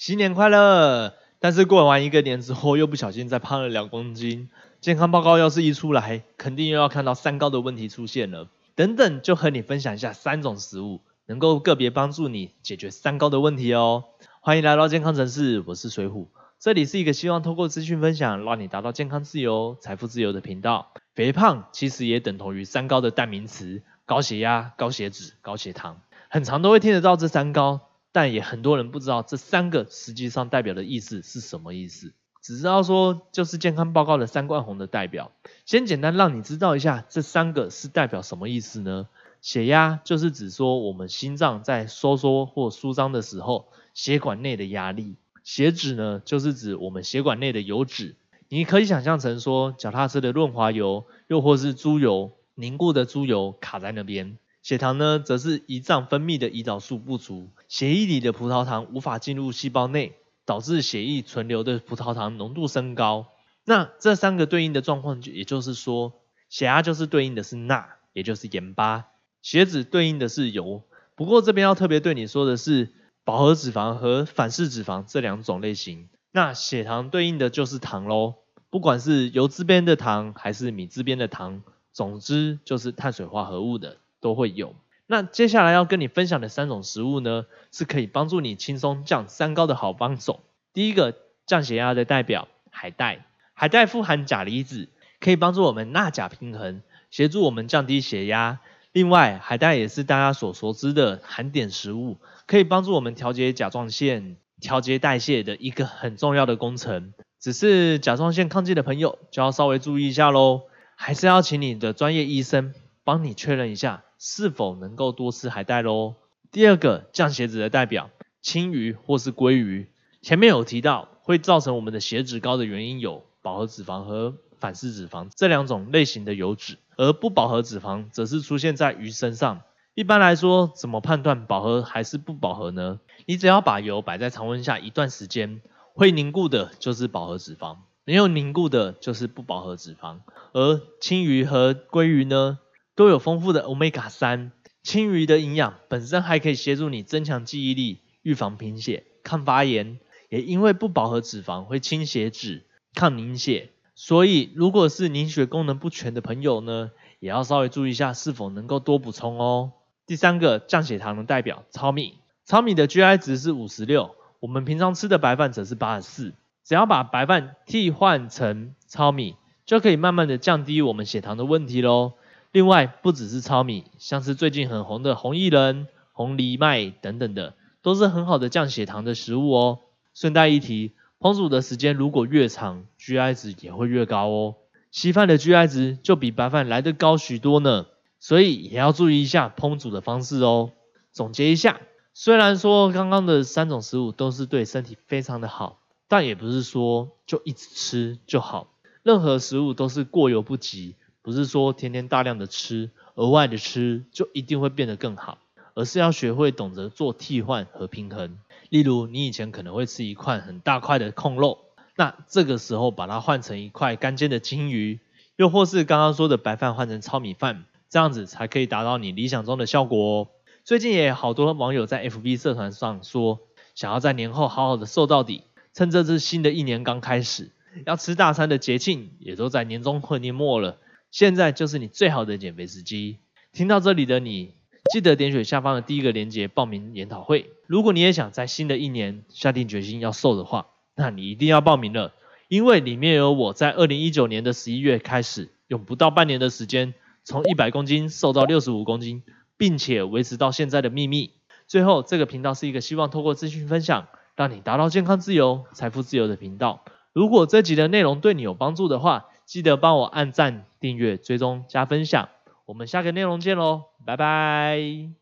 新年快乐！但是过完一个年之后，又不小心再胖了两公斤。健康报告要是一出来，肯定又要看到三高的问题出现了。等等，就和你分享一下三种食物，能够个别帮助你解决三高的问题哦。欢迎来到健康城市，我是水虎，这里是一个希望透过资讯分享，让你达到健康自由、财富自由的频道。肥胖其实也等同于三高的代名词：高血压、高血脂、高血糖。很常都会听得到这三高。但也很多人不知道这三个实际上代表的意思是什么意思，只知道说就是健康报告的三冠红的代表。先简单让你知道一下这三个是代表什么意思呢？血压就是指说我们心脏在收缩或舒张的时候，血管内的压力。血脂呢就是指我们血管内的油脂。你可以想象成说脚踏车的润滑油，又或是猪油凝固的猪油卡在那边。血糖呢，则是胰脏分泌的胰岛素不足，血液里的葡萄糖无法进入细胞内，导致血液存留的葡萄糖浓度升高。那这三个对应的状况，也就是说，血压就是对应的是钠，也就是盐巴；血脂对应的是油。不过这边要特别对你说的是，饱和脂肪和反式脂肪这两种类型。那血糖对应的就是糖喽，不管是油脂边的糖还是米脂边的糖，总之就是碳水化合物的。都会有。那接下来要跟你分享的三种食物呢，是可以帮助你轻松降三高的好帮手。第一个降血压的代表海带，海带富含钾离子，可以帮助我们钠钾平衡，协助我们降低血压。另外，海带也是大家所熟知的含碘食物，可以帮助我们调节甲状腺、调节代谢的一个很重要的工程。只是甲状腺亢进的朋友就要稍微注意一下喽，还是要请你的专业医生帮你确认一下。是否能够多吃海带喽？第二个降血脂的代表青鱼或是鲑鱼，前面有提到会造成我们的血脂高的原因有饱和脂肪和反式脂肪这两种类型的油脂，而不饱和脂肪则是出现在鱼身上。一般来说，怎么判断饱和还是不饱和呢？你只要把油摆在常温下一段时间，会凝固的就是饱和脂肪，没有凝固的就是不饱和脂肪。而青鱼和鲑鱼呢？都有丰富的欧米伽三，青鱼的营养本身还可以协助你增强记忆力、预防贫血、抗发炎，也因为不饱和脂肪会清血脂、抗凝血，所以如果是凝血功能不全的朋友呢，也要稍微注意一下是否能够多补充哦。第三个降血糖的代表糙米，糙米的 GI 值是五十六，我们平常吃的白饭则是八十四，只要把白饭替换成糙米，就可以慢慢的降低我们血糖的问题喽。另外，不只是糙米，像是最近很红的红薏仁、红藜麦等等的，都是很好的降血糖的食物哦。顺带一提，烹煮的时间如果越长，GI 值也会越高哦。稀饭的 GI 值就比白饭来得高许多呢，所以也要注意一下烹煮的方式哦。总结一下，虽然说刚刚的三种食物都是对身体非常的好，但也不是说就一直吃就好，任何食物都是过犹不及。不是说天天大量的吃，额外的吃就一定会变得更好，而是要学会懂得做替换和平衡。例如，你以前可能会吃一块很大块的控肉，那这个时候把它换成一块干煎的金鱼，又或是刚刚说的白饭换成糙米饭，这样子才可以达到你理想中的效果哦。最近也好多网友在 FB 社团上说，想要在年后好好的瘦到底，趁这次新的一年刚开始，要吃大餐的节庆也都在年终或年末了。现在就是你最好的减肥时机。听到这里的你，记得点选下方的第一个链接报名研讨会。如果你也想在新的一年下定决心要瘦的话，那你一定要报名了，因为里面有我在二零一九年的十一月开始，用不到半年的时间，从一百公斤瘦到六十五公斤，并且维持到现在的秘密。最后，这个频道是一个希望透过资讯分享，让你达到健康自由、财富自由的频道。如果这集的内容对你有帮助的话，记得帮我按赞、订阅、追踪、加分享，我们下个内容见喽，拜拜。